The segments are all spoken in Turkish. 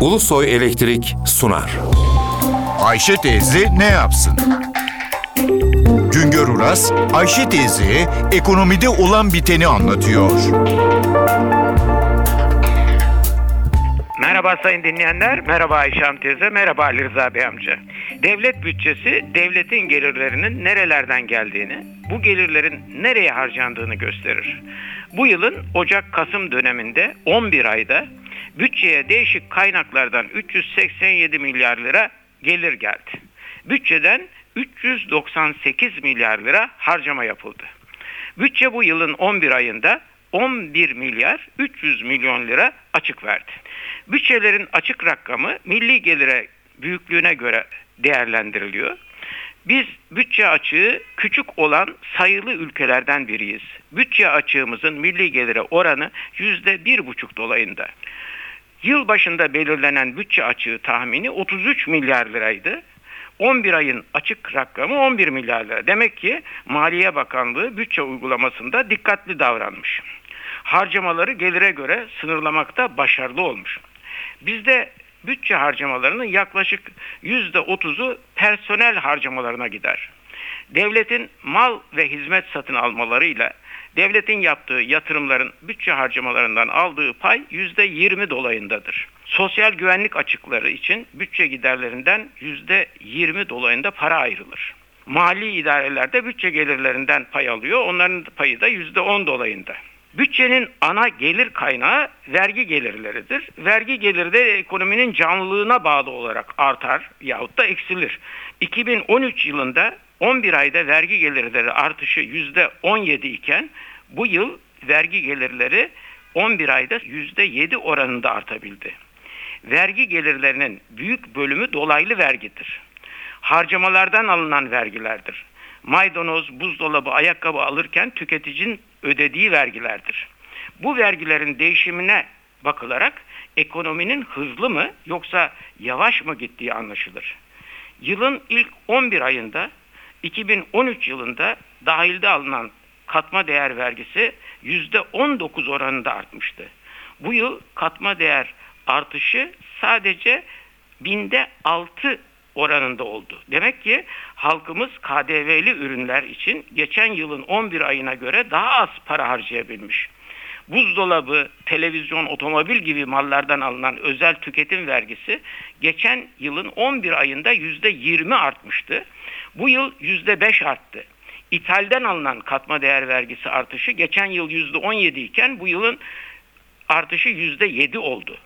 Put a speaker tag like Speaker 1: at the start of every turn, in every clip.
Speaker 1: Ulusoy Elektrik sunar.
Speaker 2: Ayşe teyze ne yapsın? Güngör Uras, Ayşe teyze ekonomide olan biteni anlatıyor.
Speaker 3: Merhaba sayın dinleyenler, merhaba Ayşe Hanım teyze, merhaba Ali Rıza Bey amca. Devlet bütçesi, devletin gelirlerinin nerelerden geldiğini, bu gelirlerin nereye harcandığını gösterir. Bu yılın Ocak-Kasım döneminde 11 ayda bütçeye değişik kaynaklardan 387 milyar lira gelir geldi. Bütçeden 398 milyar lira harcama yapıldı. Bütçe bu yılın 11 ayında 11 milyar 300 milyon lira açık verdi. Bütçelerin açık rakamı milli gelire büyüklüğüne göre değerlendiriliyor. Biz bütçe açığı küçük olan sayılı ülkelerden biriyiz. Bütçe açığımızın milli gelire oranı yüzde bir buçuk dolayında. Yıl başında belirlenen bütçe açığı tahmini 33 milyar liraydı. 11 ayın açık rakamı 11 milyar lira. Demek ki Maliye Bakanlığı bütçe uygulamasında dikkatli davranmış. Harcamaları gelire göre sınırlamakta başarılı olmuş. Bizde bütçe harcamalarının yaklaşık %30'u personel harcamalarına gider. Devletin mal ve hizmet satın almalarıyla devletin yaptığı yatırımların bütçe harcamalarından aldığı pay %20 dolayındadır. Sosyal güvenlik açıkları için bütçe giderlerinden %20 dolayında para ayrılır. Mali idarelerde bütçe gelirlerinden pay alıyor. Onların payı da %10 dolayında. Bütçenin ana gelir kaynağı vergi gelirleridir. Vergi geliri de ekonominin canlılığına bağlı olarak artar yahut da eksilir. 2013 yılında 11 ayda vergi gelirleri artışı %17 iken bu yıl vergi gelirleri 11 ayda %7 oranında artabildi. Vergi gelirlerinin büyük bölümü dolaylı vergidir. Harcamalardan alınan vergilerdir. Maydanoz, buzdolabı, ayakkabı alırken tüketicinin ödediği vergilerdir. Bu vergilerin değişimine bakılarak ekonominin hızlı mı yoksa yavaş mı gittiği anlaşılır. Yılın ilk 11 ayında 2013 yılında dahilde alınan katma değer vergisi %19 oranında artmıştı. Bu yıl katma değer artışı sadece binde 6 oranında oldu. Demek ki halkımız KDV'li ürünler için geçen yılın 11 ayına göre daha az para harcayabilmiş. Buzdolabı, televizyon, otomobil gibi mallardan alınan özel tüketim vergisi geçen yılın 11 ayında %20 artmıştı. Bu yıl %5 arttı. İthalden alınan katma değer vergisi artışı geçen yıl %17 iken bu yılın artışı %7 oldu.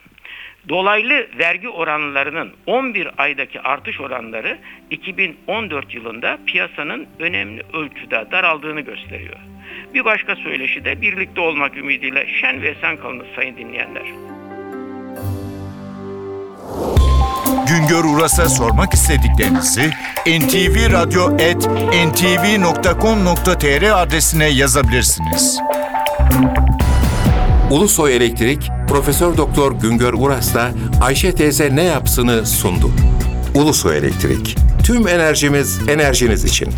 Speaker 3: Dolaylı vergi oranlarının 11 aydaki artış oranları 2014 yılında piyasanın önemli ölçüde daraldığını gösteriyor. Bir başka söyleşi de birlikte olmak ümidiyle şen ve esen kalınız sayın dinleyenler.
Speaker 2: Güngör Uras'a sormak istediklerinizi ntvradio.ntv.com.tr adresine yazabilirsiniz.
Speaker 1: Ulusoy Elektrik Profesör Doktor Güngör Uras'la Ayşe teyze ne yapsını sundu. Ulusoy Elektrik. Tüm enerjimiz enerjiniz için.